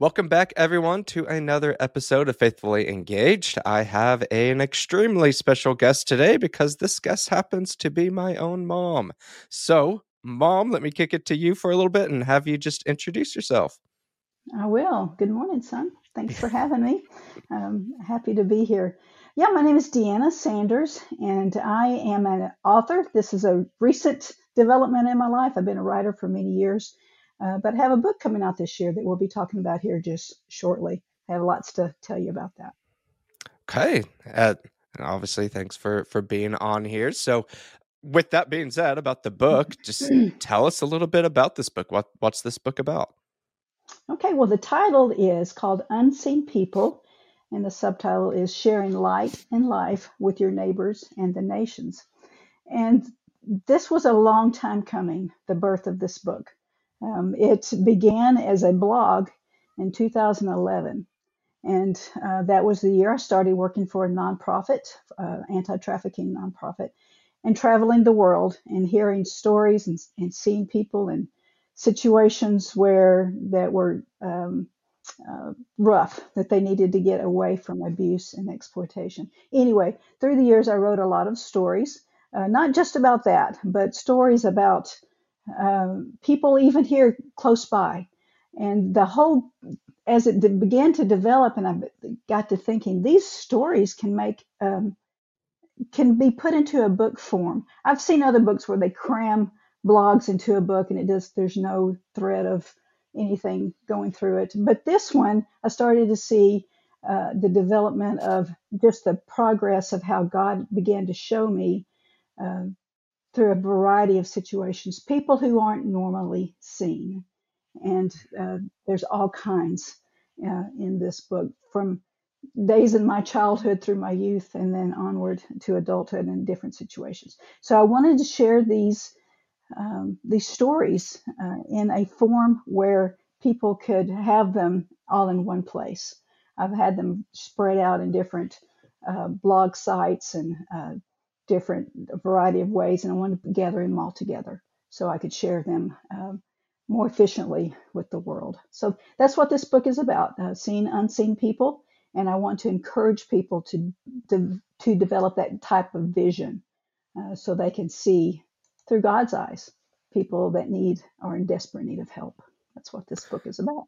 Welcome back, everyone, to another episode of Faithfully Engaged. I have an extremely special guest today because this guest happens to be my own mom. So, mom, let me kick it to you for a little bit and have you just introduce yourself. I will. Good morning, son. Thanks for having me. I'm happy to be here. Yeah, my name is DeAnna Sanders, and I am an author. This is a recent development in my life. I've been a writer for many years uh, but I have a book coming out this year that we'll be talking about here just shortly. I have lots to tell you about that. Okay. Uh, obviously, thanks for for being on here. So, with that being said about the book, just tell us a little bit about this book. What what's this book about? Okay. Well, the title is called Unseen People, and the subtitle is Sharing Light and Life with Your Neighbors and the Nations. And this was a long time coming, the birth of this book. Um, it began as a blog in 2011. And uh, that was the year I started working for a nonprofit, uh, anti trafficking nonprofit, and traveling the world and hearing stories and, and seeing people in situations where that were um, uh, rough, that they needed to get away from abuse and exploitation. Anyway, through the years, I wrote a lot of stories, uh, not just about that, but stories about um, people even here close by. And the whole, as it began to develop, and I got to thinking, these stories can make, um, can be put into a book form. I've seen other books where they cram blogs into a book and it just, there's no thread of anything going through it. But this one, I started to see uh, the development of just the progress of how God began to show me uh, through a variety of situations, people who aren't normally seen. And uh, there's all kinds uh, in this book from days in my childhood through my youth and then onward to adulthood in different situations. So I wanted to share these um, these stories uh, in a form where people could have them all in one place. I've had them spread out in different uh, blog sites and different variety of ways, and I wanted to gather them all together so I could share them um, more efficiently with the world. So that's what this book is about: uh, seeing unseen people, and I want to encourage people to to, to develop that type of vision uh, so they can see through God's eyes people that need are in desperate need of help. That's what this book is about.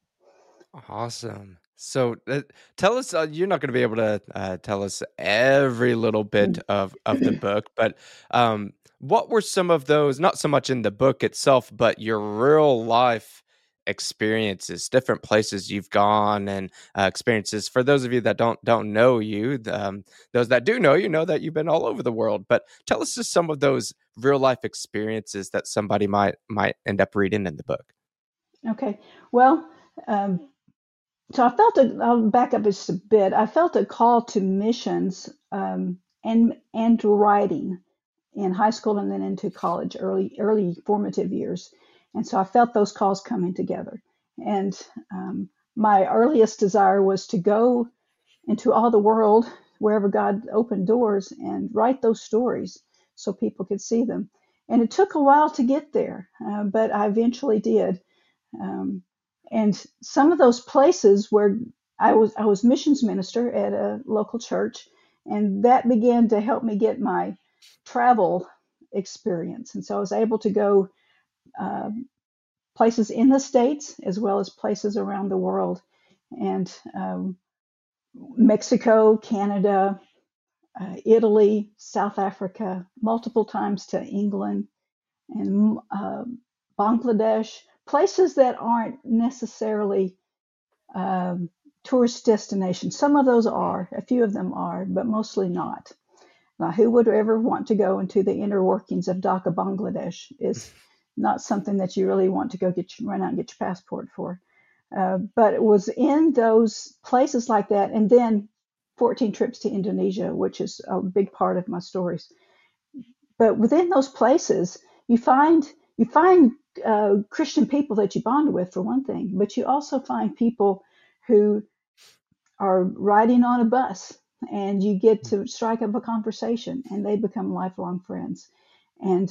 Awesome. So uh, tell us, uh, you're not going to be able to uh, tell us every little bit of, of the book, but um, what were some of those, not so much in the book itself, but your real life experiences, different places you've gone and uh, experiences. For those of you that don't don't know you, um, those that do know you know that you've been all over the world. But tell us just some of those real life experiences that somebody might might end up reading in the book. Okay, well. Um, so I felt a, I'll back up just a bit. I felt a call to missions um, and and to writing in high school and then into college, early early formative years, and so I felt those calls coming together. And um, my earliest desire was to go into all the world, wherever God opened doors, and write those stories so people could see them. And it took a while to get there, uh, but I eventually did. Um, and some of those places where I was I was missions minister at a local church, and that began to help me get my travel experience. And so I was able to go uh, places in the states as well as places around the world, and um, Mexico, Canada, uh, Italy, South Africa, multiple times to England, and uh, Bangladesh places that aren't necessarily um, tourist destinations. Some of those are, a few of them are, but mostly not. Now, who would ever want to go into the inner workings of Dhaka, Bangladesh? Is not something that you really want to go get run out and get your passport for. Uh, but it was in those places like that, and then 14 trips to Indonesia, which is a big part of my stories. But within those places, you find you find uh, Christian people that you bond with, for one thing, but you also find people who are riding on a bus and you get to strike up a conversation and they become lifelong friends. And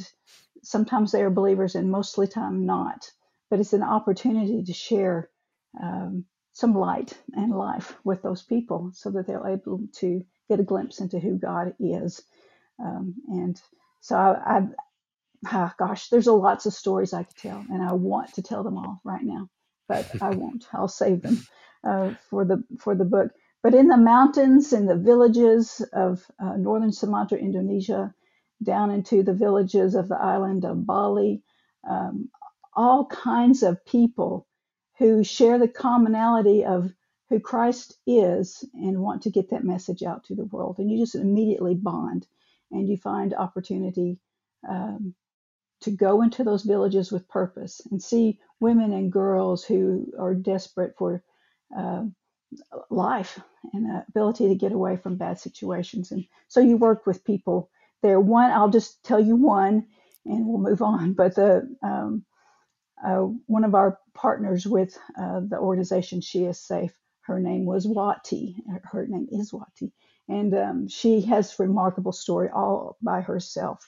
sometimes they are believers and mostly time not. But it's an opportunity to share um, some light and life with those people so that they're able to get a glimpse into who God is. Um, and so I, I ah, gosh, there's a lots of stories I could tell, and I want to tell them all right now, but I won't. I'll save them uh, for the for the book. But in the mountains, in the villages of uh, northern Sumatra, Indonesia, down into the villages of the island of Bali, um, all kinds of people who share the commonality of who Christ is and want to get that message out to the world. And you just immediately bond and you find opportunity um, to go into those villages with purpose and see women and girls who are desperate for uh, life and the ability to get away from bad situations. And so you work with people there. One, I'll just tell you one and we'll move on. But the um, uh, one of our partners with uh, the organization She is Safe, her name was Wati. Her name is Wati. And um, she has remarkable story all by herself.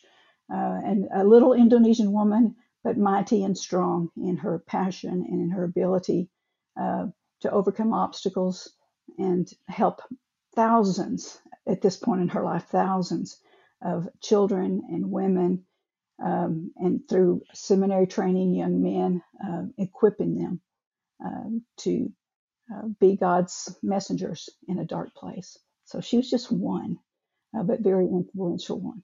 Uh, and a little Indonesian woman, but mighty and strong in her passion and in her ability uh, to overcome obstacles and help thousands at this point in her life, thousands of children and women um, and through seminary training young men, uh, equipping them um, to uh, be God's messengers in a dark place. So she was just one, uh, but very influential one.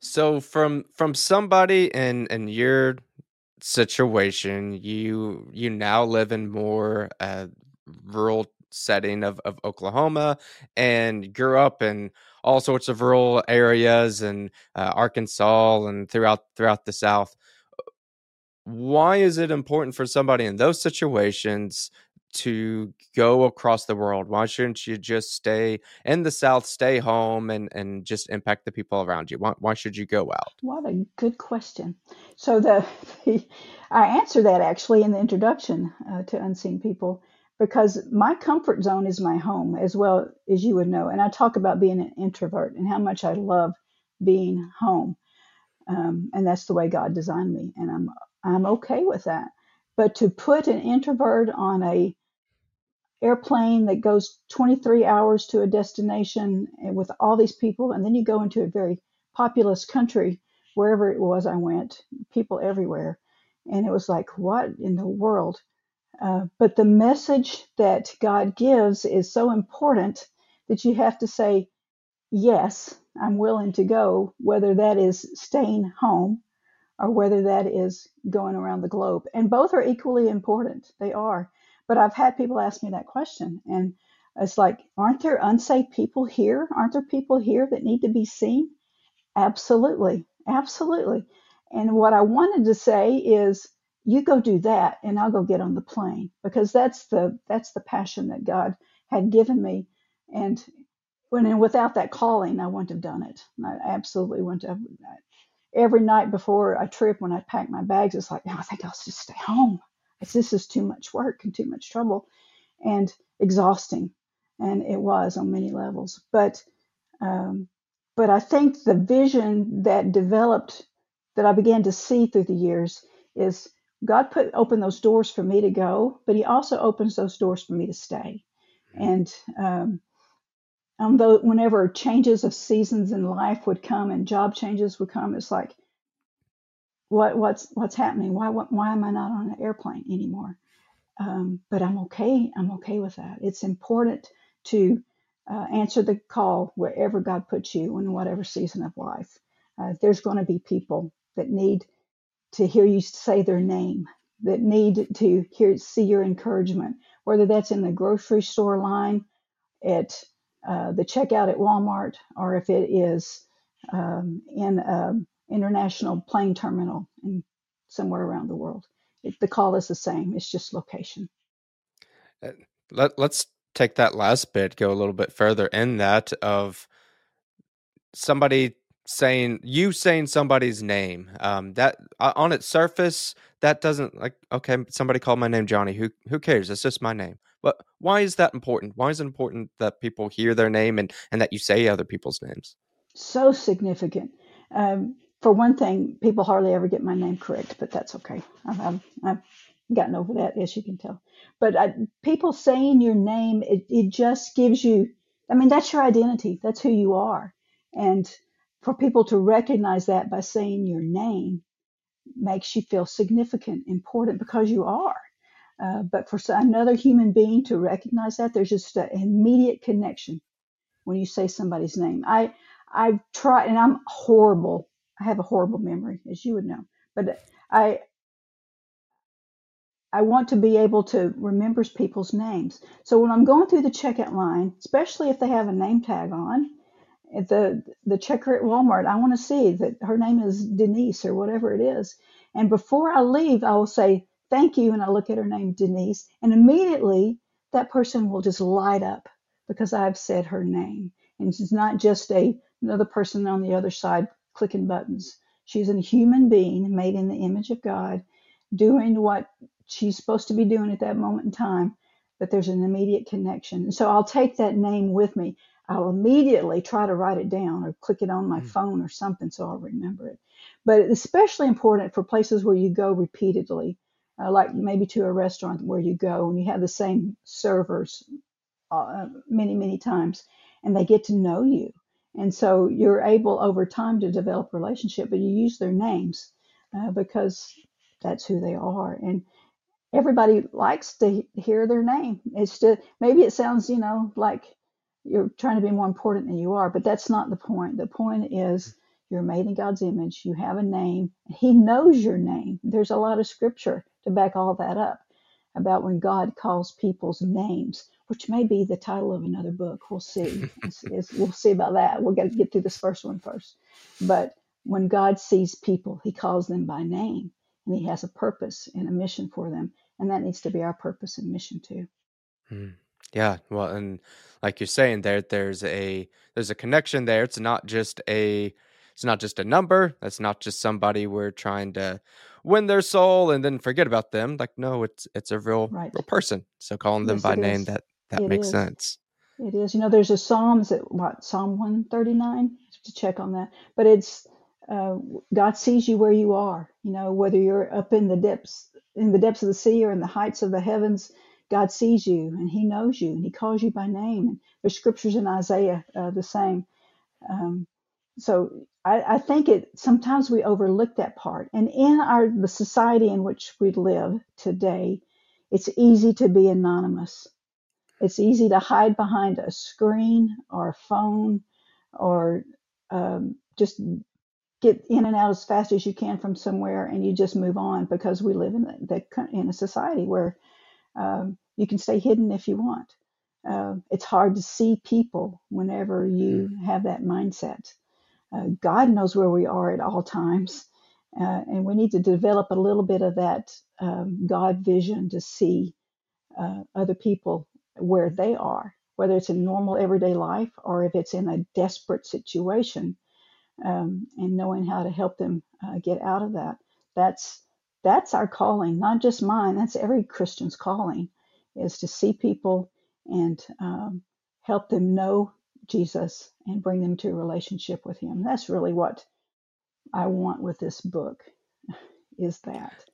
So from from somebody in in your situation, you you now live in more uh, rural setting of, of Oklahoma and grew up in all sorts of rural areas and uh, Arkansas and throughout throughout the South. Why is it important for somebody in those situations to go across the world? Why shouldn't you just stay in the South, stay home, and and just impact the people around you? Why, why should you go out? What a good question. So the, the I answer that actually in the introduction uh, to Unseen People because my comfort zone is my home as well as you would know. And I talk about being an introvert and how much I love being home. Um, and that's the way God designed me, and I'm I'm okay with that. But to put an introvert on a airplane that goes 23 hours to a destination with all these people, and then you go into a very populous country, wherever it was I went, people everywhere, and it was like, what in the world? Uh, but the message that God gives is so important that you have to say, Yes, I'm willing to go, whether that is staying home or whether that is going around the globe. And both are equally important. They are. But I've had people ask me that question. And it's like, aren't there unsafe people here? Aren't there people here that need to be seen? Absolutely. Absolutely. And what I wanted to say is, you go do that and I'll go get on the plane because that's the that's the passion that God had given me and when and without that calling I wouldn't have done it I absolutely wouldn't have every night before a trip when I pack my bags it's like oh, I think I'll just stay home this is too much work and too much trouble and exhausting and it was on many levels but um, but I think the vision that developed that I began to see through the years is God put open those doors for me to go, but He also opens those doors for me to stay. And um, although whenever changes of seasons in life would come and job changes would come, it's like, what what's what's happening? Why why am I not on an airplane anymore? Um, but I'm okay. I'm okay with that. It's important to uh, answer the call wherever God puts you in whatever season of life. Uh, there's going to be people that need to hear you say their name, that need to hear see your encouragement, whether that's in the grocery store line, at uh, the checkout at Walmart, or if it is um, in an international plane terminal in somewhere around the world. It, the call is the same. It's just location. Uh, let, let's take that last bit, go a little bit further in that of somebody saying you saying somebody's name um that uh, on its surface that doesn't like okay somebody called my name johnny who who cares it's just my name but why is that important why is it important that people hear their name and and that you say other people's names so significant um for one thing people hardly ever get my name correct but that's okay i've, I've, I've gotten over that as you can tell but I, people saying your name, it, it just gives you, I mean, that's your identity. That's who you are. And for people to recognize that by saying your name makes you feel significant, important because you are. Uh, but for another human being to recognize that, there's just an immediate connection when you say somebody's name. I I've tried, and I'm horrible. I have a horrible memory, as you would know. But I I want to be able to remember people's names. So when I'm going through the checkout line, especially if they have a name tag on, at the the checker at Walmart, I want to see that her name is Denise or whatever it is. And before I leave, I will say thank you, and I look at her name Denise, and immediately that person will just light up because I've said her name, and she's not just a another person on the other side clicking buttons. She's a human being made in the image of God, doing what she's supposed to be doing at that moment in time. But there's an immediate connection, and so I'll take that name with me. I'll immediately try to write it down or click it on my mm. phone or something so I'll remember it. But it's especially important for places where you go repeatedly, uh, like maybe to a restaurant where you go and you have the same servers uh, many, many times and they get to know you. And so you're able over time to develop relationship, but you use their names uh, because that's who they are. And everybody likes to hear their name. It's just, maybe it sounds, you know, like you're trying to be more important than you are, but that's not the point. The point is you're made in God's image. You have a name. He knows your name. There's a lot of scripture to back all that up about when God calls people's names, which may be the title of another book. We'll see. It's, it's, we'll see about that. We've got to get through this first one first. But when God sees people, He calls them by name, and He has a purpose and a mission for them, and that needs to be our purpose and mission too. Hmm. Yeah, well, and like you're saying there, there's a there's a connection there. It's not just a it's not just a number. That's not just somebody we're trying to win their soul and then forget about them. Like no, it's it's a real right. real person. So calling them yes, by name is. that that it makes is. sense. It is. You know, there's a psalm. Is it what Psalm 139? To check on that, but it's uh, God sees you where you are. You know, whether you're up in the depths in the depths of the sea or in the heights of the heavens God sees you and He knows you and He calls you by name. And there's scriptures in Isaiah uh, the same. Um, so I, I, think it sometimes we overlook that part. And in our the society in which we live today, it's easy to be anonymous. It's easy to hide behind a screen or a phone or um, just get in and out as fast as you can from somewhere and you just move on because we live in the, in a society where um, you can stay hidden if you want. Uh, it's hard to see people whenever you mm. have that mindset. Uh, God knows where we are at all times, uh, and we need to develop a little bit of that um, God vision to see uh, other people where they are, whether it's in normal everyday life or if it's in a desperate situation, um, and knowing how to help them uh, get out of that. That's that's our calling, not just mine. That's every Christian's calling, is to see people and um, help them know Jesus and bring them to a relationship with Him. That's really what I want with this book. Is that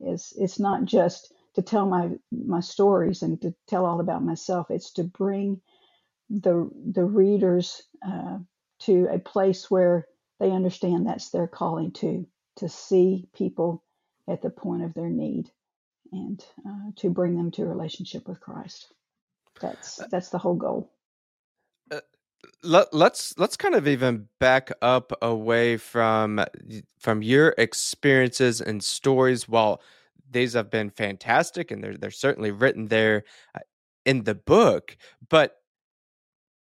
is it's not just to tell my my stories and to tell all about myself. It's to bring the the readers uh, to a place where they understand that's their calling to to see people at the point of their need and uh, to bring them to a relationship with Christ. That's uh, that's the whole goal. Uh, let, let's let's kind of even back up away from from your experiences and stories. While these have been fantastic and they're they're certainly written there uh, in the book, but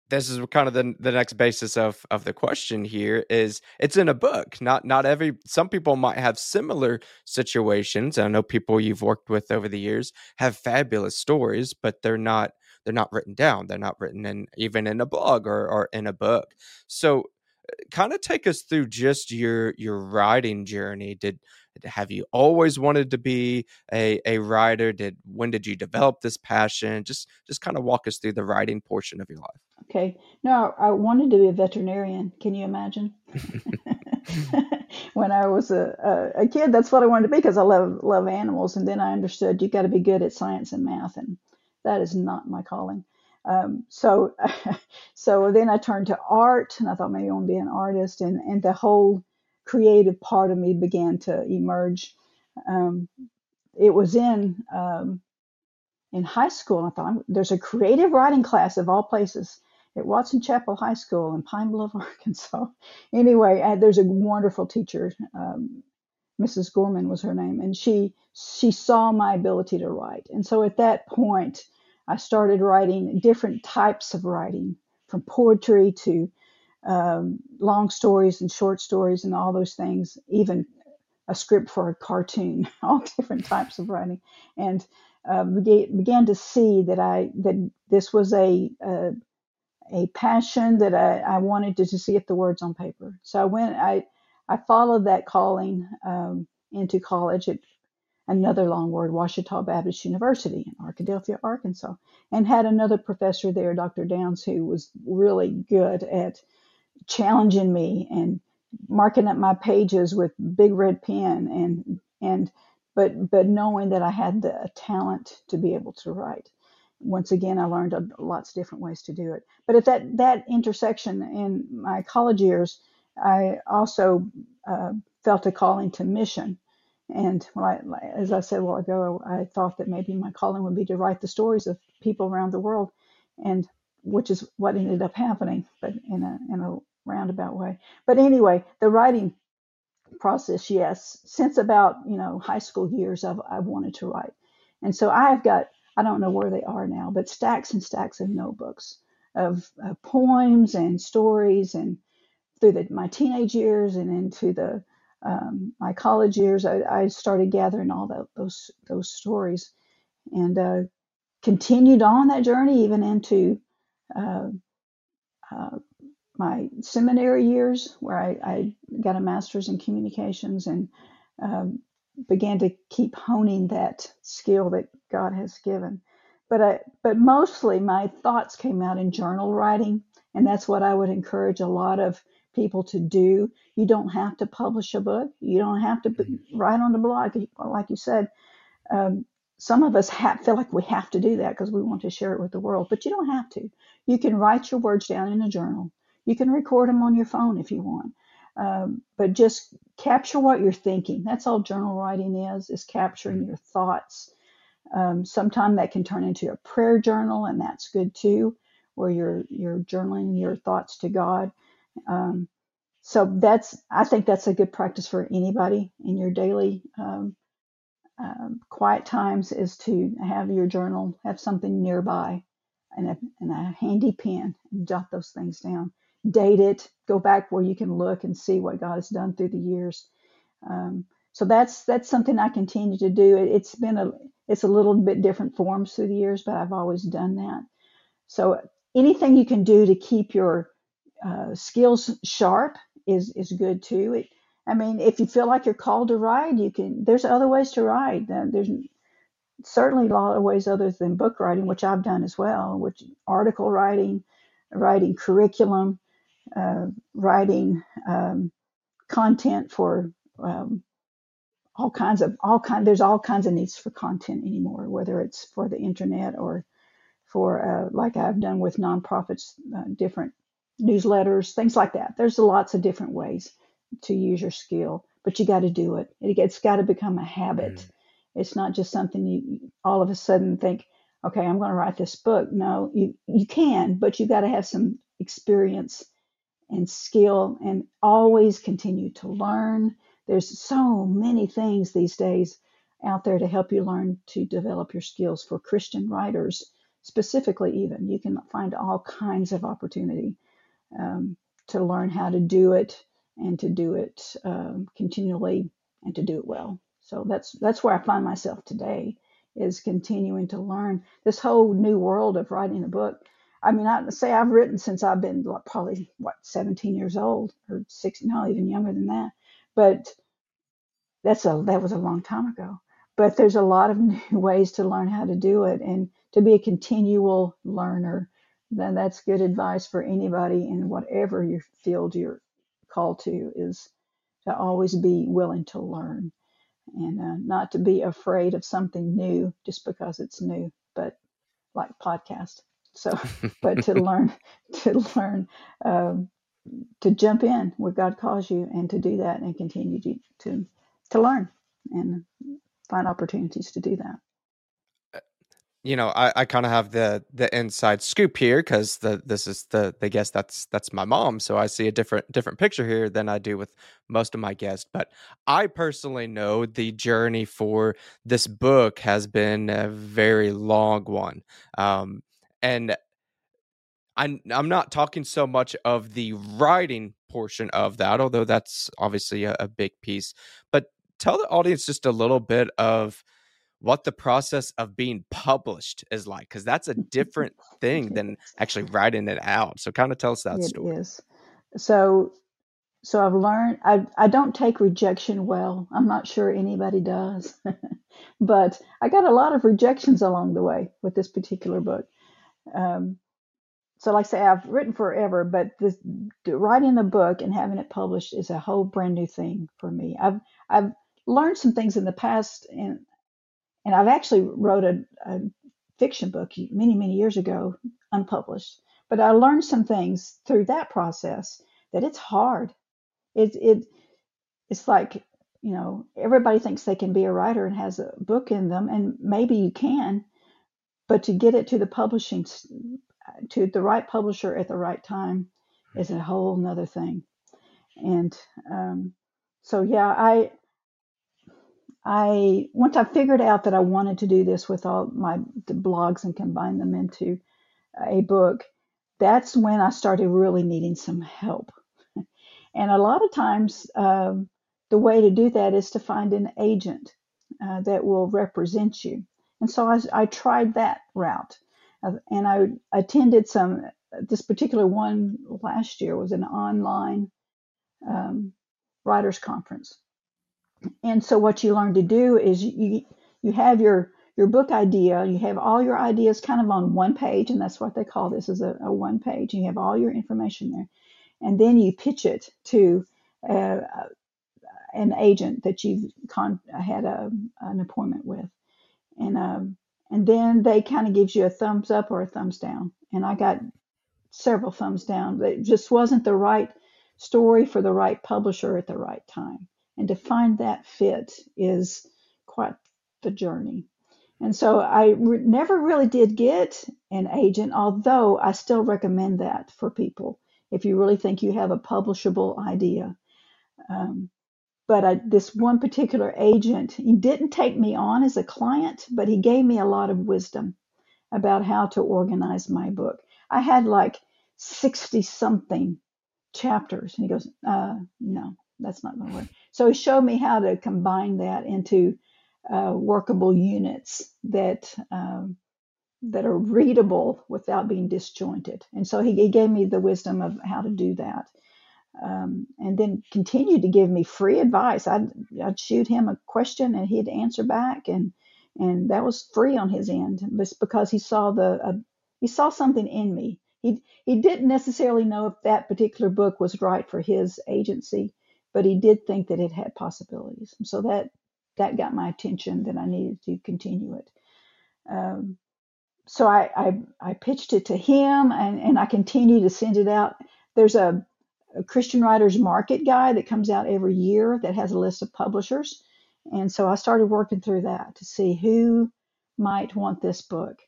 this is kind of the the next basis of of the question here is it's in a book not not every some people might have similar situations i know people you've worked with over the years have fabulous stories but they're not they're not written down they're not written in even in a blog or or in a book. So uh, kind of take us through just your your writing journey. Did have you always wanted to be a, a writer? Did when did you develop this passion? Just just kind of walk us through the writing portion of your life. Okay. No i wanted to be a veterinarian. Can you imagine? When I was a, a, a kid, that's what I wanted to be because I love love animals. And then I understood you got to be good at science and math, and that is not my calling. Um, so so then I turned to art, and I thought maybe I want to be an artist, and and the whole creative part of me began to emerge. Um, it was in um, in high school. I thought there's a creative writing class of all places at Watson Chapel High School in Pine Bluff, Arkansas. Anyway, uh, there's a wonderful teacher, um, Mrs. Gorman was her name, and she she saw my ability to write. And so at that point, I started writing different types of writing, from poetry to um, long stories and short stories and all those things, even a script for a cartoon, all different types of writing, and uh, began, to see that I that this was a, a a passion that I, I wanted to just get the words on paper. So I went, I, I followed that calling um, into college at another long word, Ouachita Baptist University in Arkadelphia, Arkansas, and had another professor there, Dr. Downs, who was really good at challenging me and marking up my pages with big red pen and and but but knowing that I had the talent to be able to write once again, I learned lots of different ways to do it. But at that that intersection in my college years, I also uh, felt a calling to mission. And I, as I said a while ago, I thought that maybe my calling would be to write the stories of people around the world, and which is what ended up happening, but in a in a roundabout way. But anyway, the writing process, yes, since about you know high school years, I've I've wanted to write, and so I've got I don't know where they are now, but stacks and stacks of notebooks of, of poems and stories, and through the, my teenage years and into the um, my college years, I, I started gathering all that, those those stories, and uh, continued on that journey even into uh, uh, my seminary years, where I, I, got a master's in communications and um, began to keep honing that skill that God has given. But I, but mostly my thoughts came out in journal writing, and that's what I would encourage a lot of people to do. You don't have to publish a book. You don't have to mm-hmm. write on the blog, like you said. Um, some of us have, feel like we have to do that because we want to share it with the world, but you don't have to. You can write your words down in a journal. You can record them on your phone if you want. Um, but just capture what you're thinking. That's all journal writing is, is capturing your thoughts. Um, Sometimes that can turn into a prayer journal, and that's good too, where you're you're journaling your thoughts to God. Um, so that's I think that's a good practice for anybody in your daily um, um, quiet times is to have your journal, have something nearby, and a, and a handy pen, and jot those things down date it, go back where you can look and see what God has done through the years. Um, so that's that's something I continue to do. It, has been a it's a little bit different forms through the years, but I've always done that. So anything you can do to keep your uh, skills sharp is is good too. It, I mean, if you feel like you're called to ride, you can. There's other ways to ride. There's certainly a lot of ways other than book writing, which I've done as well, which article writing, writing curriculum, writing um, content for um, all kinds of all kind. There's all kinds of needs for content anymore, whether it's for the internet or for uh, like I've done with nonprofits, uh, different newsletters, things like that. There's lots of different ways to use your skill, but you got to do it. it it's got to become a habit. Mm. It's not just something you all of a sudden think, okay, I'm going to write this book. No, you you can, but you got to have some experience and skill and always continue to learn. There's so many things these days out there to help you learn to develop your skills for Christian writers, specifically, even. You can find all kinds of opportunity um, to learn how to do it and to do it um, continually and to do it well. So that's that's where I find myself today is continuing to learn this whole new world of writing a book I mean, I say I've written since I've been like, probably what 17 years old or six, no, even younger than that. But that's a that was a long time ago. But there's a lot of new ways to learn how to do it, and to be a continual learner. Then that's good advice for anybody in whatever your field you're called to is to always be willing to learn and uh, not to be afraid of something new just because it's new, but like podcast. So, but to learn, to learn, um, to jump in where God calls you and to do that and continue to, to, to learn and find opportunities to do that. You know, I, I kind of have the the inside scoop here because the this is the the guest that's that's my mom, so I see a different different picture here than I do with most of my guests. But I personally know the journey for this book has been a very long one, um, and I'm I'm not talking so much of the writing portion of that, although that's obviously a, a big piece. But tell the audience just a little bit of what the process of being published is like because that's a different thing than actually writing it out so kind of tell us that it story is so so i've learned i i don't take rejection well i'm not sure anybody does but i got a lot of rejections along the way with this particular book um, so like i say i've written forever but this writing a book and having it published is a whole brand new thing for me i've i've learned some things in the past and and I've actually wrote a, a fiction book many, many years ago, unpublished. But I learned some things through that process that it's hard. It it it's like you know everybody thinks they can be a writer and has a book in them, and maybe you can, but to get it to the publishing to the right publisher at the right time is a whole nother thing. And um, so yeah, I I once I figured out that I wanted to do this with all my blogs and combine them into a book, that's when I started really needing some help. and a lot of times, um, the way to do that is to find an agent uh, that will represent you. And so I, I tried that route, uh, and I attended some. This particular one last year was an online um, writers conference and so what you learn to do is you you have your your book idea you have all your ideas kind of on one page and that's what they call this is a, a one page you have all your information there and then you pitch it to uh, an agent that you've con- had a, an appointment with and um, and then they kind of gives you a thumbs up or a thumbs down and i got several thumbs down but it just wasn't the right story for the right publisher at the right time and to find that fit is quite the journey. And so I re- never really did get an agent, although I still recommend that for people if you really think you have a publishable idea. Um, but I, this one particular agent, he didn't take me on as a client, but he gave me a lot of wisdom about how to organize my book. I had like 60 something chapters. And he goes, uh, No, that's not going to work. So he showed me how to combine that into uh, workable units that um, that are readable without being disjointed. And so he, he, gave me the wisdom of how to do that. Um, and then continued to give me free advice. I'd, I'd shoot him a question and he'd answer back, and and that was free on his end, but because he saw the uh, he saw something in me. He he didn't necessarily know if that particular book was right for his agency, but he did think that it had possibilities. So that that got my attention that I needed to continue it. Um, so I, I, I pitched it to him, and, and I continue to send it out. There's a, a Christian Writers Market guide that comes out every year that has a list of publishers, and so I started working through that to see who might want this book.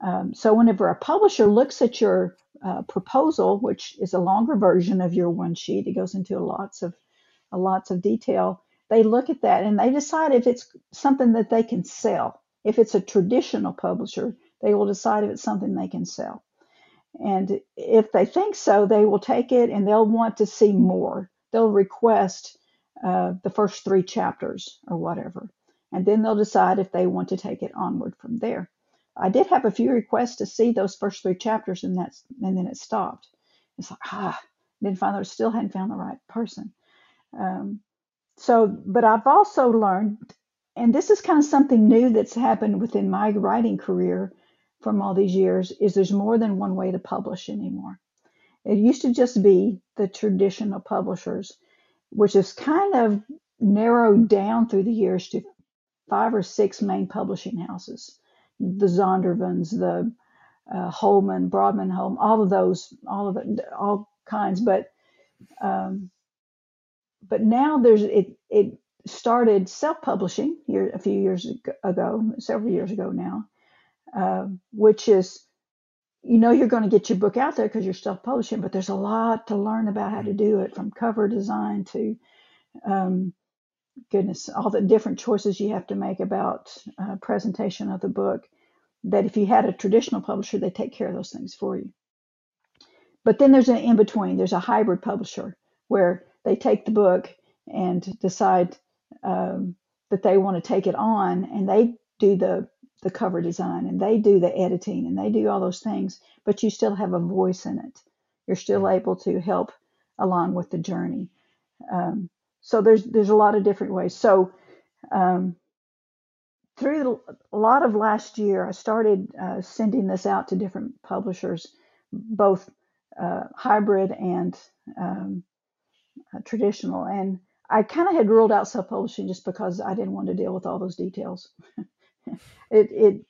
Um, so whenever a publisher looks at your uh, proposal, which is a longer version of your one sheet, it goes into lots of lots of detail, they look at that and they decide if it's something that they can sell. If it's a traditional publisher, they will decide if it's something they can sell. And if they think so, they will take it and they'll want to see more. They'll request uh, the first three chapters or whatever. And then they'll decide if they want to take it onward from there. I did have a few requests to see those first three chapters, and that's and then it stopped. It's like ah, didn't find still hadn't found the right person. Um, so, but I've also learned, and this is kind of something new that's happened within my writing career from all these years, is there's more than one way to publish anymore. It used to just be the traditional publishers. which is kind of narrowed down through the years to five or six main publishing houses the Zondervans, the uh, Holman, Broadman Holm, all of those, all of it, all kinds. But um, but now there's it it started self-publishing here a few years ago, several years ago now, uh, which is you know you're going to get your book out there because you're self-publishing, but there's a lot to learn about how to do it, from cover design to um, goodness, all the different choices you have to make about uh, presentation of the book. That if you had a traditional publisher, they take care of those things for you. But then there's an in between. There's a hybrid publisher where they take the book and decide um, that they want to take it on, and they do the the cover design and they do the editing and they do all those things, but you still have a voice in it. You're still able to help along with the journey. Um, so there's there's a lot of different ways. So um, through a lot of last year, I started uh, sending this out to different publishers, both uh, hybrid and um, uh, traditional. And I kind of had ruled out self-publishing just because I didn't want to deal with all those details. it, it,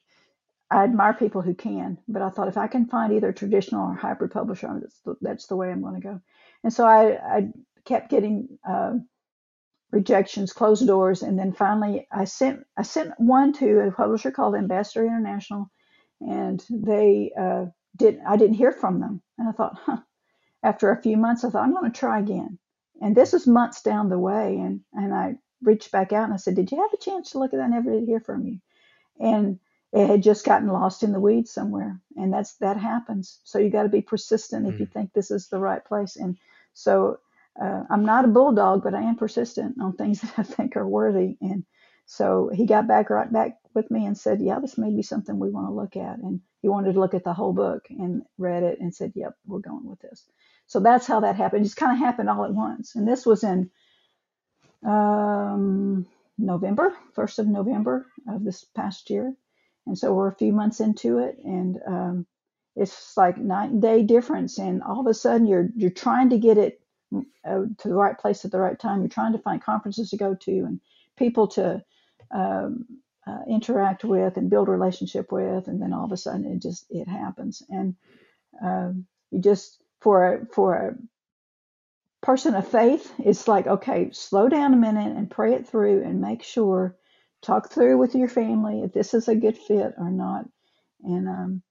I admire people who can, but I thought if I can find either traditional or hybrid publisher, that's the, that's the way I'm going to go. And so I, I kept getting uh, rejections, closed doors, and then finally I sent I sent one to a publisher called Ambassador International, and they uh, did I didn't hear from them, and I thought, huh. After a few months, I thought I'm going to try again, and this was months down the way, and and I reached back out and I said, Did you have a chance to look at that? I never did hear from you, and it had just gotten lost in the weeds somewhere, and that's that happens. So you got to be persistent mm if you mm. think this is the right place, and so uh, I'm not a bulldog, but I am persistent on things that I think are worthy. And so he got back right back with me and said, "Yeah, this may be something we want to look at." And he wanted to look at the whole book and read it and said, "Yep, we're going with this." So that's how that happened. It just kind of happened all at once. And this was in um, November, first of November of this past year. And so we're a few months into it, and um, it's like night and day difference. And all of a sudden, you're you're trying to get it uh, to the right place at the right time. You're trying to find conferences to go to and people to um, uh, interact with and build relationship with, and then all of a sudden it just it happens. And um, you just for a, for a person of faith, it's like okay, slow down a minute and pray it through and make sure, talk through with your family if this is a good fit or not. And um,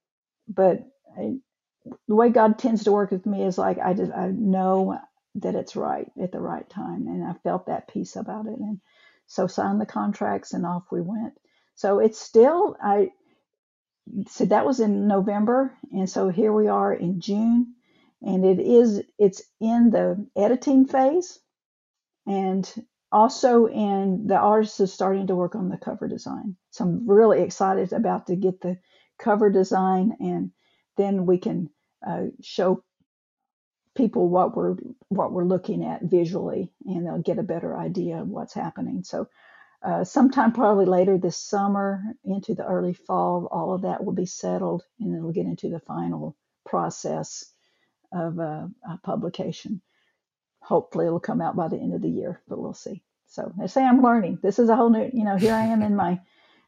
but I, the way God tends to work with me is like I just I know that it's right at the right time. And I felt that peace about it. And so signed the contracts and off we went. So it's still, I so that was in November. And so here we are in June. And it is, it's in the editing phase. And also in the artist is starting to work on the cover design. So I'm really excited about to get the cover design and then we can uh, show people what we're what we're looking at visually, and they'll get a better idea of what's happening. So, uh, sometime probably later this summer into the early fall, all of that will be settled, and it'll get into the final process of uh, publication. Hopefully, it'll come out by the end of the year, but we'll see. So, I say I'm learning. This is a whole new, you know, here I am in my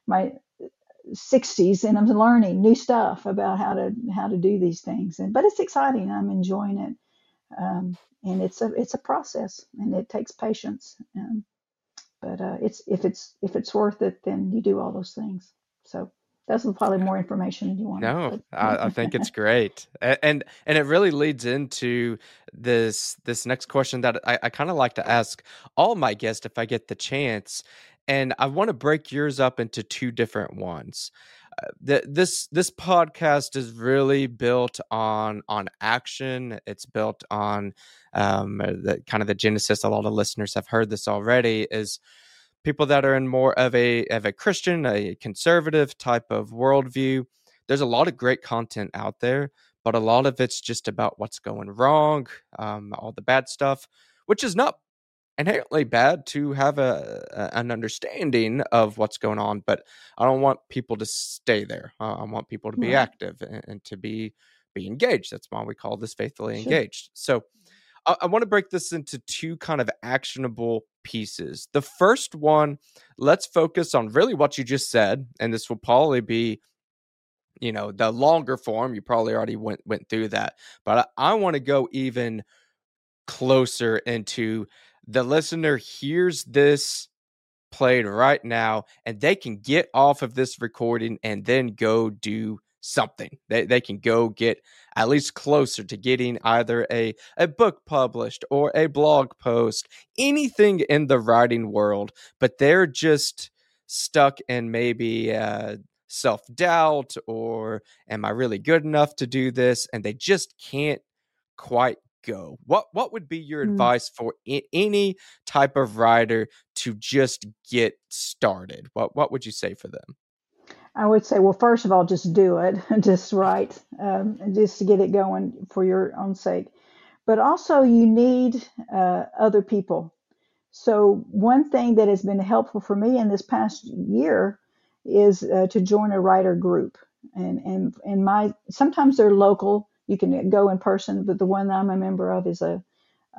my 60s and I'm learning new stuff about how to how to do these things and but it's exciting I'm enjoying it um, and it's a it's a process, and it takes patience. Um, but uh, it's if it's if it's worth it, then you do all those things. So that's probably more information than you want. No, I, I, think it's great, and and it really leads into this this next question that I, I kind of like to ask all my guests if I get the chance, and I want to break yours up into two different ones this this podcast is really built on on action. It's built on um, the kind of the genesis. A lot of listeners have heard this already. Is people that are in more of a of a Christian, a conservative type of worldview. There's a lot of great content out there, but a lot of it's just about what's going wrong, um, all the bad stuff, which is not inherently bad to have a, a, an understanding of what's going on but i don't want people to stay there uh, i want people to be active and, and, to be be engaged that's why we call this faithfully sure. engaged so I, I want to break this into two kind of actionable pieces. The first one, let's focus on really what you just said, and this will probably be you know the longer form you probably already went went through that but i, I want to go even closer into the listener hears this played right now and they can get off of this recording and then go do something. They, they can go get at least closer to getting either a, a book published or a blog post, anything in the writing world, but they're just stuck in maybe uh, self doubt or am I really good enough to do this? And they just can't quite go. What what would be your mm. advice for I- any type of writer to just get started? What what would you say for them? I would say, well, first of all, just do it, just write, um, just to get it going for your own sake. But also, you need uh, other people. So, one thing that has been helpful for me in this past year is uh, to join a writer group. And, and, and my sometimes they're local, you can go in person, but the one I'm a member of is a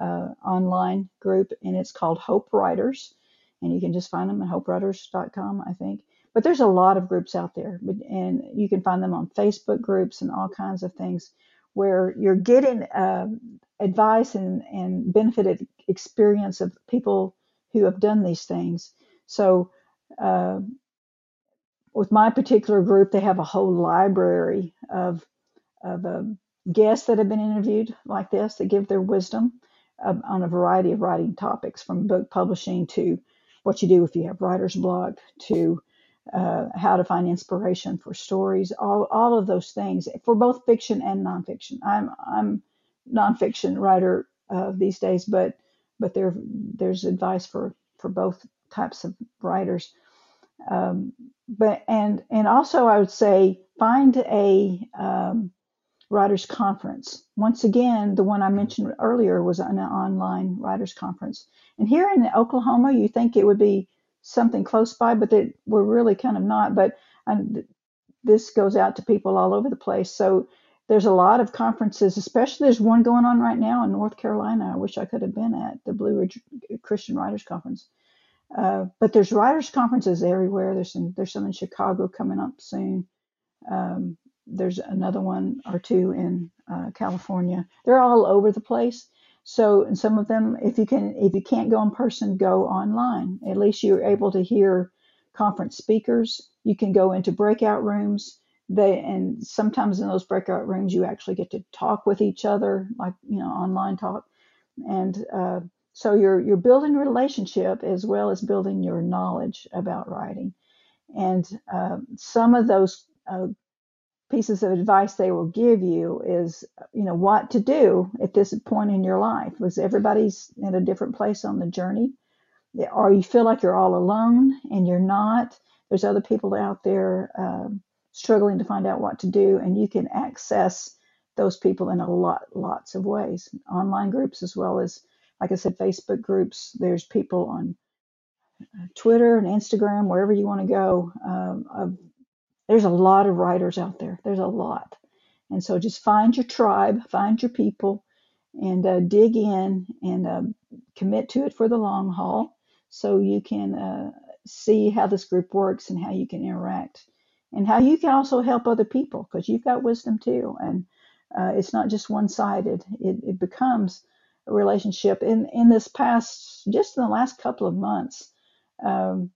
uh, online group, and it's called Hope Writers, and you can just find them at hopewriters.com, I think. But there's a lot of groups out there, and you can find them on Facebook groups and all kinds of things where you're getting uh, advice and, and benefited experience of people who have done these things. So, uh, with my particular group, they have a whole library of of um, guests that have been interviewed like this that give their wisdom on a variety of writing topics, from book publishing to what you do if you have writer's block to uh, how to find inspiration for stories, all, all of those things for both fiction and nonfiction. I'm I'm nonfiction writer uh, these days, but but there there's advice for for both types of writers. Um, but and and also I would say find a um, writers conference. Once again, the one I mentioned earlier was an online writers conference. And here in Oklahoma, you think it would be something close by, but that we're really kind of not. But this goes out to people all over the place. So there's a lot of conferences, especially there's one going on right now in North Carolina. I wish I could have been at the Blue Ridge Christian Writers Conference. Uh, but there's writers conferences everywhere. There's some there's some in Chicago coming up soon. Um, there's another one or two in uh, California. They're all over the place. So, some of them, if you can, if you can't go in person, go online. At least you're able to hear conference speakers. You can go into breakout rooms. They and sometimes in those breakout rooms, you actually get to talk with each other, like you know, online talk. And uh, so you're you're building relationship as well as building your knowledge about writing. And uh, some of those uh, pieces of advice they will give you is you know what to do at this point in your life. Because everybody's in a different place on the journey? Or you feel like you're all alone and you're not? There's other people out there um, struggling to find out what to do and you can access those people in a lot lots of ways. Online groups as well as like i said facebook groups. There's people on uh, twitter and instagram wherever you want to go um, there's a lot of writers out there. There's a lot. And so just find your tribe, find your people, and uh, dig in and uh, commit to it for the long haul so you can uh, see how this group works and how you can interact and how you can also help other people because you've got wisdom too. And uh, it's not just one sided, it, it becomes a relationship. In, in this past, just in the last couple of months, um,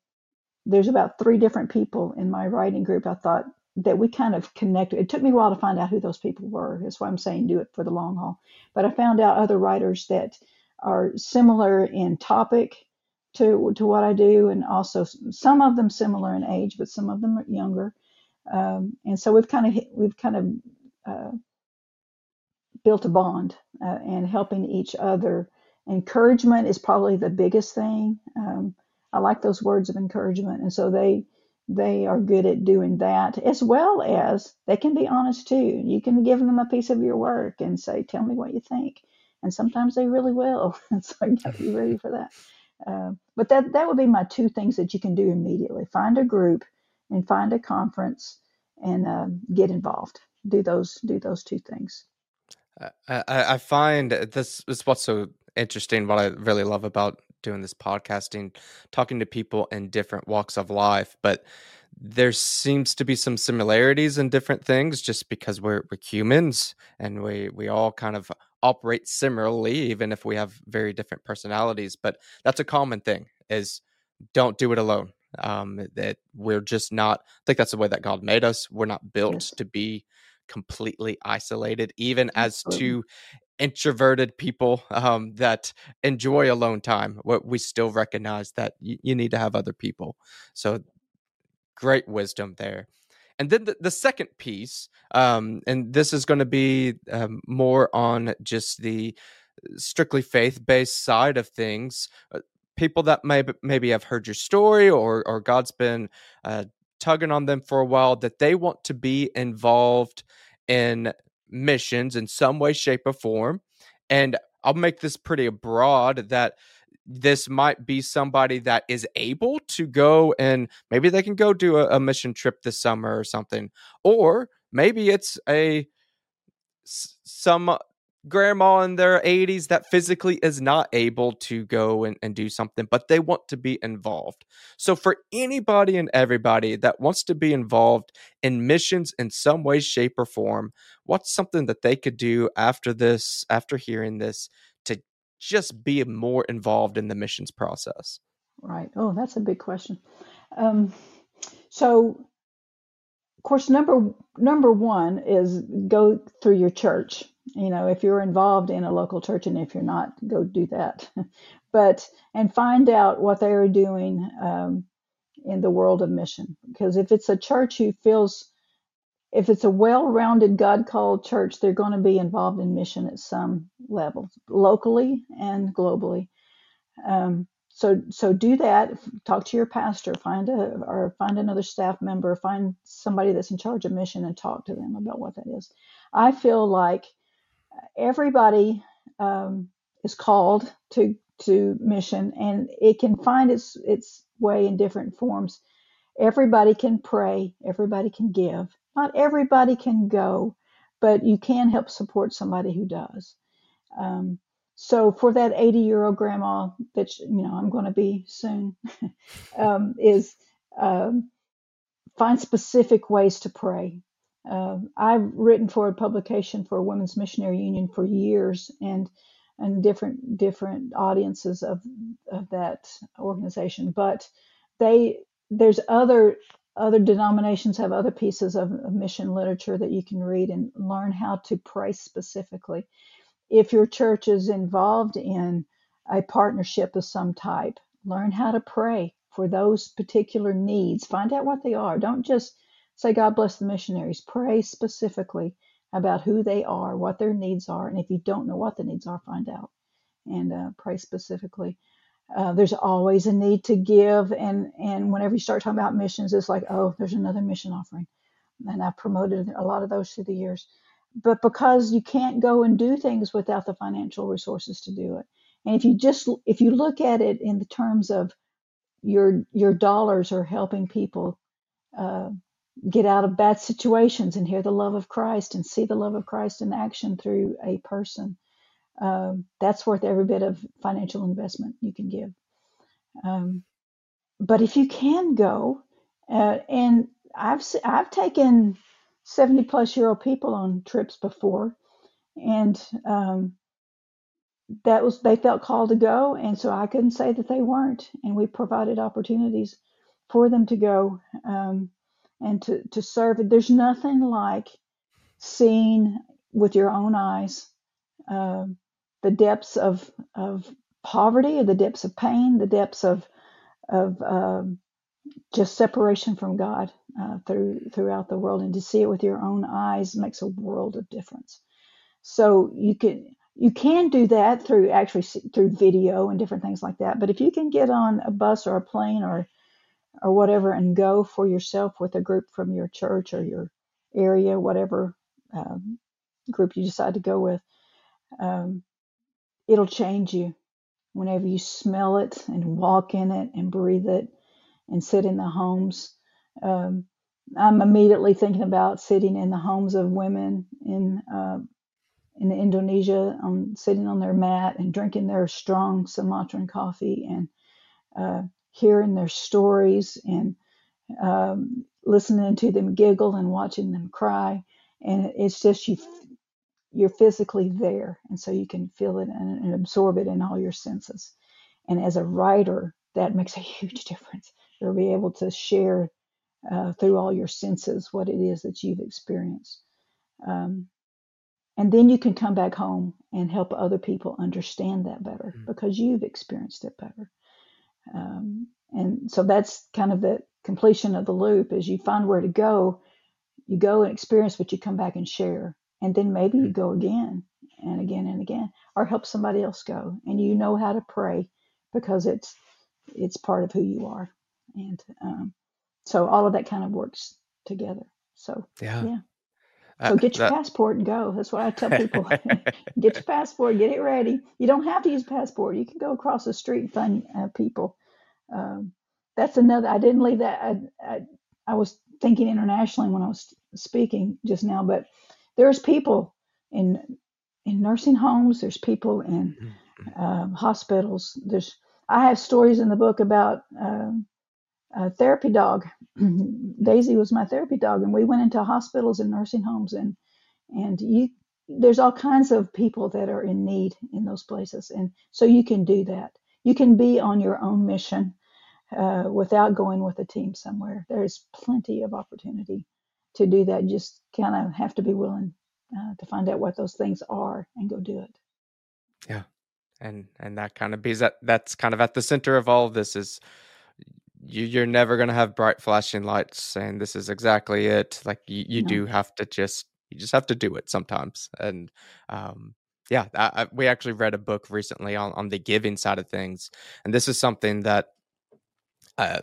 there's about three different people in my writing group. I thought that we kind of connected. It took me a while to find out who those people were. That's why I'm saying do it for the long haul. But I found out other writers that are similar in topic to to what I do, and also some of them similar in age, but some of them are younger. Um, and so we've kind of we've kind of uh, built a bond uh, and helping each other. Encouragement is probably the biggest thing. Um, I like those words of encouragement, and so they they are good at doing that as well as they can be honest too. You can give them a piece of your work and say, "Tell me what you think," and sometimes they really will. And so you have to be ready for that. Uh, but that that would be my two things that you can do immediately: find a group and find a conference and uh, get involved. Do those do those two things. I, I find this is what's so interesting. What I really love about doing this podcasting, talking to people in different walks of life, but there seems to be some similarities in different things just because we're we're humans and we we all kind of operate similarly even if we have very different personalities but that's a common thing is don't do it alone. Um that we're just not i think that's the way that god made us. We're not built to be completely isolated even as two introverted people um, that enjoy alone time What we still recognize that y- you need to have other people. So great wisdom there. And then the, the second piece um, and this is going to be um, more on just the strictly faith-based side of things uh, people that may maybe have heard your story or or god's been uh, tugging on them for a while that they want to be involved in missions in some way, shape, or form. And I'll make this pretty broad that this might be somebody that is able to go and maybe they can go do a, a mission trip this summer or something. Or maybe it's a some grandma in their 80s that physically is not able to go and, and do something, but they want to be involved. So, for anybody and everybody that wants to be involved in missions in some way, shape, or form, what's something that they could do after this, after hearing this, to just be more involved in the missions process? Right. Oh, that's a big question. Um, so, of course, number number one is go through your church you know if you're involved in a local church and if you're not go do that. But and find out what they are doing um, in the world of mission. Because if it's a church who feels if it's a well-rounded god-called church they're going to be involved in mission at some level locally and globally. Um, so so do that. Talk to your pastor. Find a or find another staff member. Find somebody that's in charge of mission and talk to them about what that is. I feel like everybody um, is called to to mission, and it can find its its way in different forms. Everybody can pray. Everybody can give. Not everybody can go, but you can help support somebody who does. Um, so for that 80 year old grandma that you know I'm going to be soon, um, is um, find specific ways to pray. Uh, I've written for a publication for a Women's Missionary Union for years, and and different different audiences of of that organization. But they there's other other denominations have other pieces of, of mission literature that you can read and learn how to pray specifically. If your church is involved in a partnership of some type, learn how to pray for those particular needs. Find out what they are. Don't just Say, God bless the missionaries. Pray specifically about who they are, what their needs are. And if you don't know what the needs are, find out and uh, pray specifically. Uh, there's always a need to give. And, and whenever you start talking about missions, it's like, oh, there's another mission offering. And I've promoted a lot of those through the years. But because you can't go and do things without the financial resources to do it. And if you just if you look at it in the terms of your your dollars are helping people uh, get out of bad situations and hear the love of Christ and see the love of Christ in action through a person. Um, that's worth every bit of financial investment you can give. Um, but if you can go, uh, and I've I've taken seventy plus year old people on trips before, and um, that was they felt called to go, and so I couldn't say that they weren't, and we provided opportunities for them to go. Um, and to, to serve it. There's nothing like seeing with your own eyes uh, the depths of, of poverty, or the depths of pain, the depths of, of uh, just separation from God uh, through throughout the world, and to see it with your own eyes makes a world of difference. So you can you can do that through actually through video and different things like that. But if you can get on a bus or a plane or or whatever and go for yourself with a group from your church or your area, whatever um, group you decide to go with, um, it'll change you whenever you smell it and walk in it and breathe it and sit in the homes. Um, I'm immediately thinking about sitting in the homes of women in uh, in Indonesia, um, sitting on their mat and drinking their strong Sumatran coffee and uh, hearing their stories and um, listening to them giggle and watching them cry. And it's just you, you're physically there, and so you can feel it and, and absorb it in all your senses. And as a writer, that makes a huge difference. You'll be able to share uh, through all your senses what it is that you've experienced. Um, and then you can come back home and help other people understand that better mm-hmm. because you've experienced it better. Um, and so that's kind of the completion of the loop is you find where to go, you go and experience what you come back and share. And then maybe you go again and again and again, or help somebody else go. And you know how to pray because it's it's part of who you are. And um, so all of that kind of works together. So yeah. yeah. Uh, so get your passport and go. That's what I tell people. get your passport, get it ready. You don't have to use a passport. You can go across the street and find uh, people. Um, that's another. I didn't leave that. I, I, I was thinking internationally when I was speaking just now, but there's people in in nursing homes. There's people in um, hospitals. There's I have stories in the book about um, a therapy dog. Daisy was my therapy dog, and we went into hospitals and nursing homes, and and you there's all kinds of people that are in need in those places, and so you can do that. You can be on your own mission uh, without going with a team somewhere. There's plenty of opportunity to do that. You just kind of have to be willing uh, to find out what those things are and go do it. Yeah, and and that kind of be that that's kind of at the center of all of this is you, you're never going to have bright flashing lights saying this is exactly it like you, you no. do have to just you just have to do it sometimes and um yeah I, I, we actually read a book recently on, on the giving side of things and this is something that uh,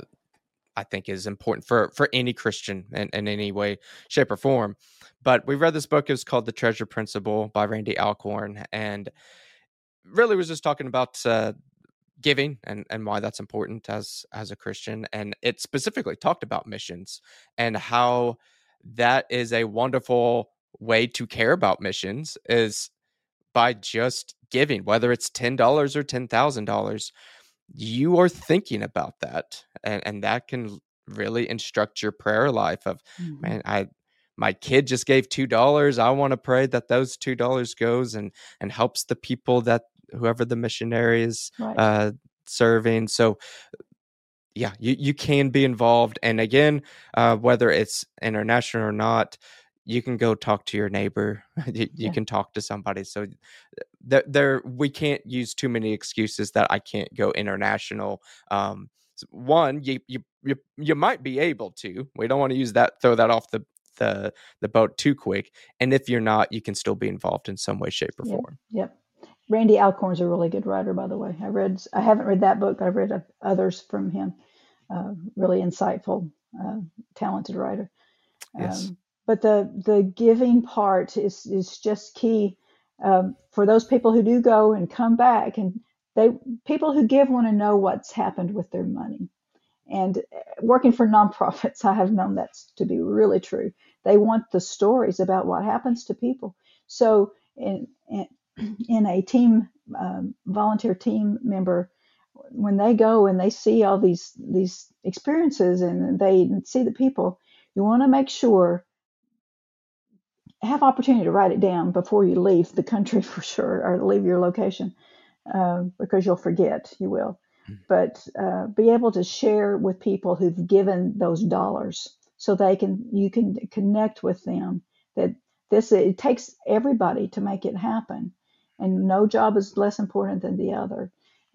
I think is important for for any Christian in, in any way, shape, or form. But we read this book. It was called The Treasure Principle by Randy Alcorn, and really was just talking about uh, giving and and why that's important as as a Christian. And it specifically talked about missions and how that is a wonderful way to care about missions is by just giving, whether it's ten dollars or ten thousand dollars. You are thinking about that, and and that can really instruct your prayer life. Of mm-hmm. man, I my kid just gave two dollars. I want to pray that those two dollars goes and and helps the people that whoever the missionary is right. uh, serving. So yeah, you, you can be involved. And again, uh, whether it's international or not, you can go talk to your neighbor. you, you yeah. can talk to somebody. So there, there, we can't use too many excuses that I can't go international. Um, one, you, you you you might be able to. We don't want to use that, throw that off the the the boat too quick. And if you're not, you can still be involved in some way, shape, or yep. form. Yep. Randy Alcorn's a really good writer, by the way. I read, I haven't read that book, but I've read others from him. Uh, really insightful, uh, talented writer. Yes. Um, but the the giving part is is just key um, for those people who do go and come back, and they people who give want to know what's happened with their money. And uh, working for nonprofits, I have known that to be really true. They want the stories about what happens to people. So, in, in in a team um, volunteer team member when they go and they see all these these experiences and they see the people you want to make sure have opportunity to write it down before you leave the country for sure or leave your location uh, because you'll forget you will hmm. but uh, be able to share with people who've given those dollars so they can you can connect with them that this it takes everybody to make it happen and no job is less important than the other.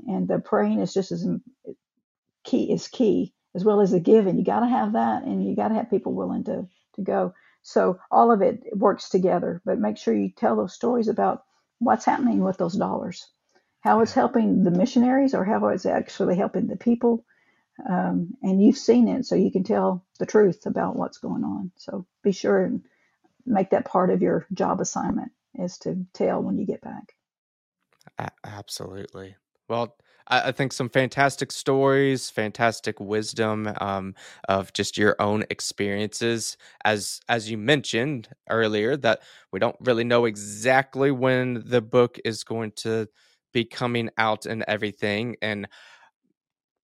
And the praying is just as key is key as well as the giving. You got to have that, and you got to have people willing to to go. So all of it works together. But make sure you tell those stories about what's happening with those dollars, how it's helping the missionaries, or how it's actually helping the people. Um, and you've seen it, so you can tell the truth about what's going on. So be sure and make that part of your job assignment is to tell when you get back. A- absolutely. Well, I, I think some fantastic stories, fantastic wisdom um, of just your own experiences. As as you mentioned earlier, that we don't really know exactly when the book is going to be coming out and everything. And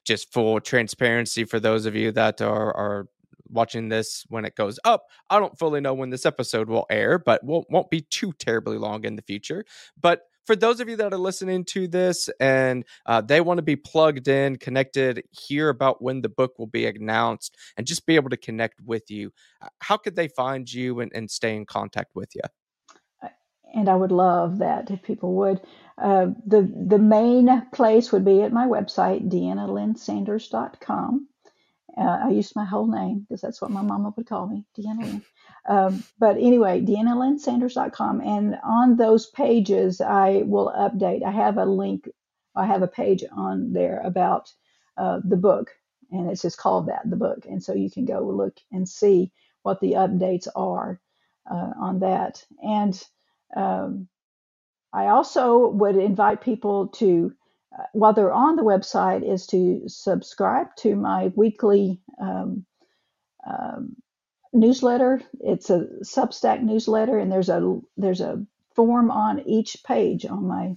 just full transparency for those of you that are are watching this when it goes up. I don't fully know when this episode will air, but won't won't be too terribly long in the future. But for those of you that are listening to this and uh, they want to be plugged in, connected, hear about when the book will be announced, and just be able to connect with you, uh, how could they find you and, and stay in contact with you? And I would love that if people would. Uh, the the main place would be at my website, deannalynnsanders.com. Uh, I used my whole name because that's what my mama would call me, DeAnna Lynn. Um, but anyway, deannalynnsanders.com. And on those pages, I will update. I have a link, I have a page on there about uh, the book, and it's just called that, the book. And so you can go look and see what the updates are uh, on that. And um, I also would invite people to while they're on the website, is to subscribe to my weekly um, um, newsletter. It's a Substack newsletter, and there's a there's a form on each page on my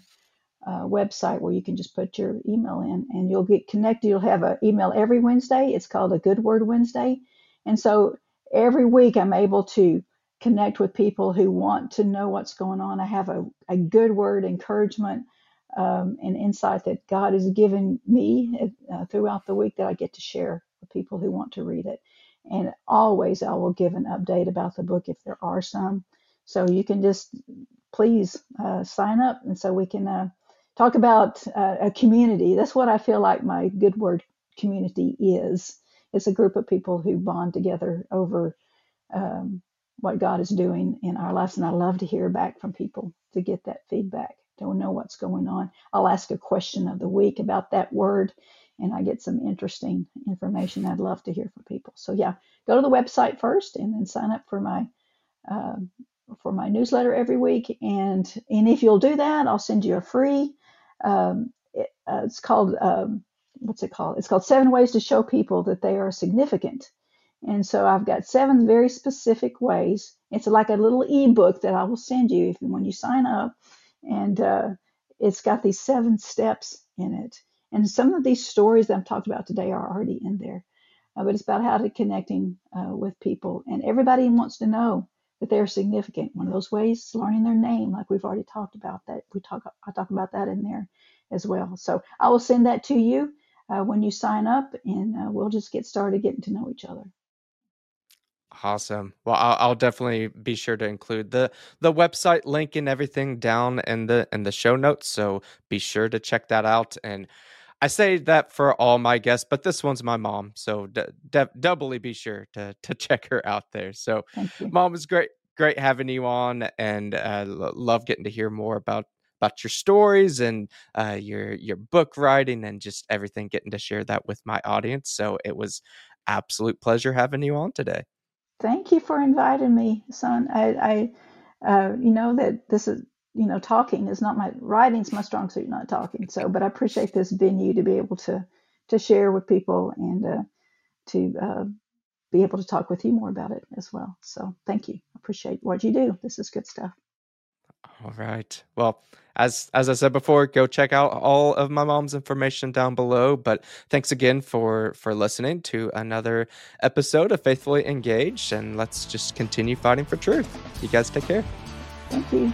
uh, website where you can just put your email in, and you'll get connected. You'll have an email every Wednesday. It's called a Good Word Wednesday, and so every week I'm able to connect with people who want to know what's going on. I have a, a good word encouragement um, and insight that God has given me uh, throughout the week that I get to share with people who want to read it. And always I will give an update about the book if there are some. So you can just please uh, sign up and so we can uh, talk about uh, a community. That's what I feel like my Good Word community is. It's a group of people who bond together over um, what God is doing in our lives. And I love to hear back from people to get that feedback don't know what's going on. I'll ask a question of the week about that word and I get some interesting information. I'd love to hear from people. So yeah, go to the website first and then sign up for my uh, for my newsletter every week. And and if you'll do that, I'll send you a free. Um, it, uh, it's called um, what's it called? It's called Seven Ways to Show People That They Are Significant. And so I've got seven very specific ways. It's like a little ebook that I will send you if when you sign up and uh, it's got these seven steps in it. And some of these stories that I've talked about today are already in there, uh, but it's about how to connecting uh, with people, and everybody wants to know that they're significant. One of those ways is learning their name, like we've already talked about. That we talk, I talk about that in there as well. So I will send that to you uh, when you sign up, and uh, we'll just get started getting to know each other. Awesome. Well, I'll, I'll definitely be sure to include the the website link and everything down in the in the show notes. So be sure to check that out. And I say that for all my guests, but this one's my mom, so d- d- doubly be sure to to check her out there. So, mom was great, great having you on, and uh, love getting to hear more about about your stories and uh, your your book writing and just everything. Getting to share that with my audience, so it was absolute pleasure having you on today thank you for inviting me, son. I, I uh, you know that this is, you know, talking is not my writing's my strong suit, not talking. So, but I appreciate this venue to be able to to share with people and uh, to uh, be able to talk with you more about it as well. So, thank you. Appreciate what you do. This is good stuff. All right. Well, as as I said before, go check out all of my mom's information down below. But thanks again for for listening to another episode of Faithfully Engaged, and let's just continue fighting for truth. You guys take care. Thank you.